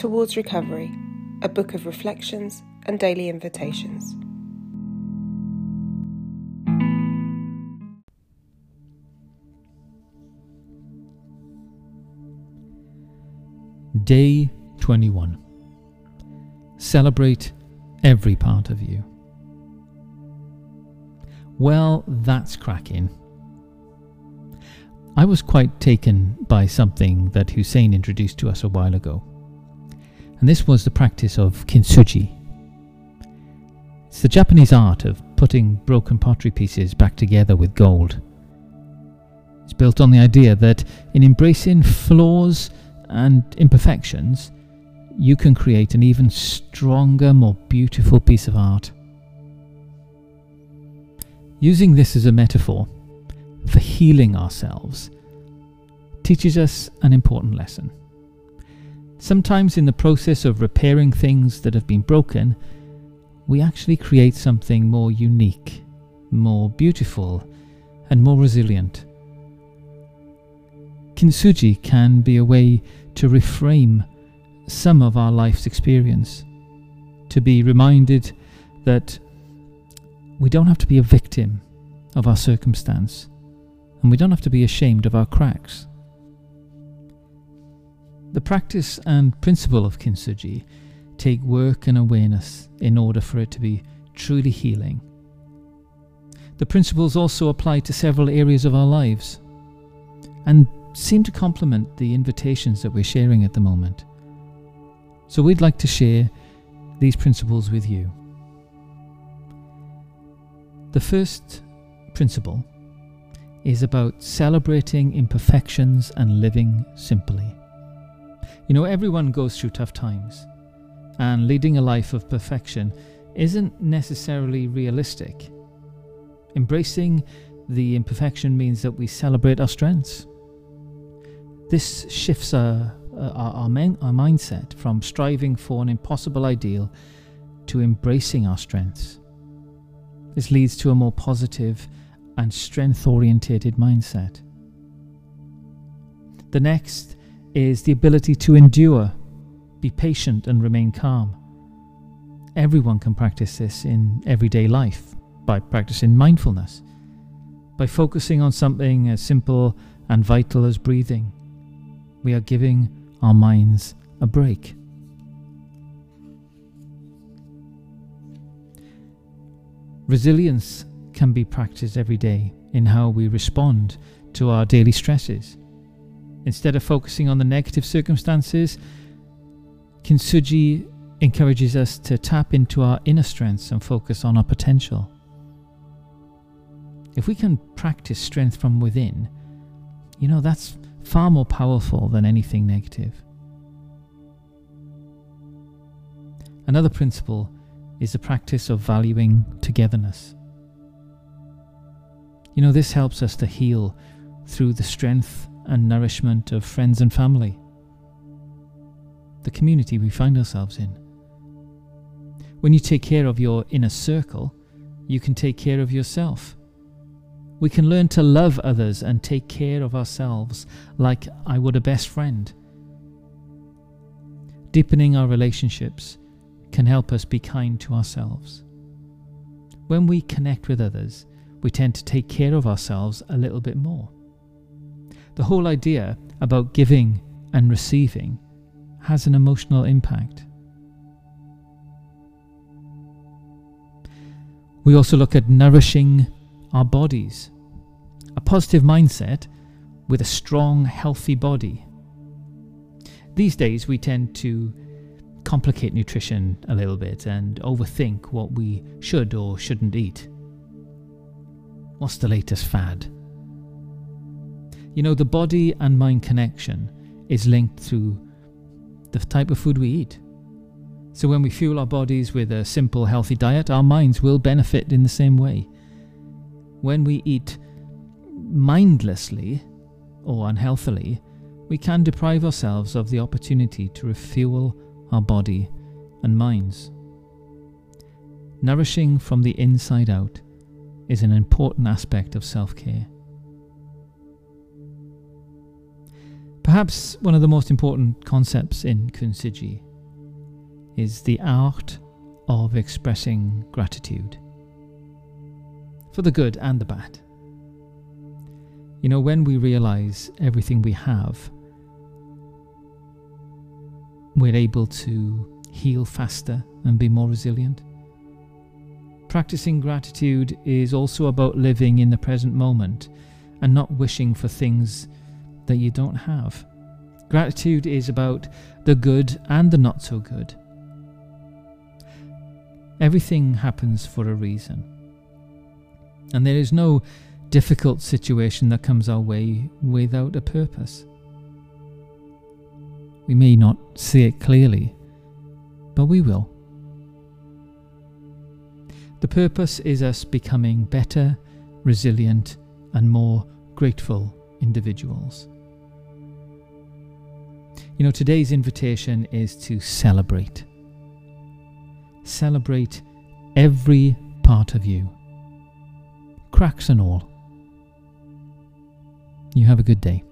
Towards Recovery, a book of reflections and daily invitations. Day 21. Celebrate every part of you. Well, that's cracking. I was quite taken by something that Hussein introduced to us a while ago, and this was the practice of kintsugi. It's the Japanese art of putting broken pottery pieces back together with gold. It's built on the idea that in embracing flaws and imperfections, you can create an even stronger, more beautiful piece of art. Using this as a metaphor for healing ourselves teaches us an important lesson. Sometimes, in the process of repairing things that have been broken, we actually create something more unique, more beautiful, and more resilient. Kintsugi can be a way to reframe some of our life's experience, to be reminded that we don't have to be a victim of our circumstance, and we don't have to be ashamed of our cracks. The practice and principle of kintsugi take work and awareness in order for it to be truly healing. The principles also apply to several areas of our lives, and seem to complement the invitations that we're sharing at the moment. So we'd like to share these principles with you. The first principle is about celebrating imperfections and living simply. You know, everyone goes through tough times, and leading a life of perfection isn't necessarily realistic. Embracing the imperfection means that we celebrate our strengths this shifts our, uh, our, our, main, our mindset from striving for an impossible ideal to embracing our strengths. This leads to a more positive and strength orientated mindset. The next is the ability to endure, be patient, and remain calm. Everyone can practice this in everyday life by practicing mindfulness, by focusing on something as simple and vital as breathing we are giving our minds a break. Resilience can be practiced every day in how we respond to our daily stresses. Instead of focusing on the negative circumstances, Kintsugi encourages us to tap into our inner strengths and focus on our potential. If we can practice strength from within, you know, that's far more powerful than anything negative. Another principle is the practice of valuing togetherness. You know, this helps us to heal through the strength and nourishment of friends and family, the community we find ourselves in. When you take care of your inner circle, you can take care of yourself. We can learn to love others and take care of ourselves like I would a best friend. Deepening our relationships can help us be kind to ourselves. When we connect with others, we tend to take care of ourselves a little bit more. The whole idea about giving and receiving has an emotional impact. We also look at nourishing our bodies. A positive mindset with a strong, healthy body. These days, we tend to complicate nutrition a little bit and overthink what we should or shouldn't eat. What's the latest fad? You know, the body and mind connection is linked through the type of food we eat. So, when we fuel our bodies with a simple, healthy diet, our minds will benefit in the same way when we eat mindlessly or unhealthily, we can deprive ourselves of the opportunity to refuel our body and minds. Nourishing from the inside out is an important aspect of self care. Perhaps one of the most important concepts in Kintsugi is the art of expressing gratitude for the good and the bad. You know, when we realize everything we have, we're able to heal faster and be more resilient. Practicing gratitude is also about living in the present moment and not wishing for things that you don't have. Gratitude is about the good and the not so good. Everything happens for a reason. And there is no difficult situation that comes our way without a purpose. We may not see it clearly, but we will. The purpose is us becoming better, resilient, and more grateful individuals. You know, today's invitation is to celebrate. Celebrate every part of you, cracks and all. You have a good day.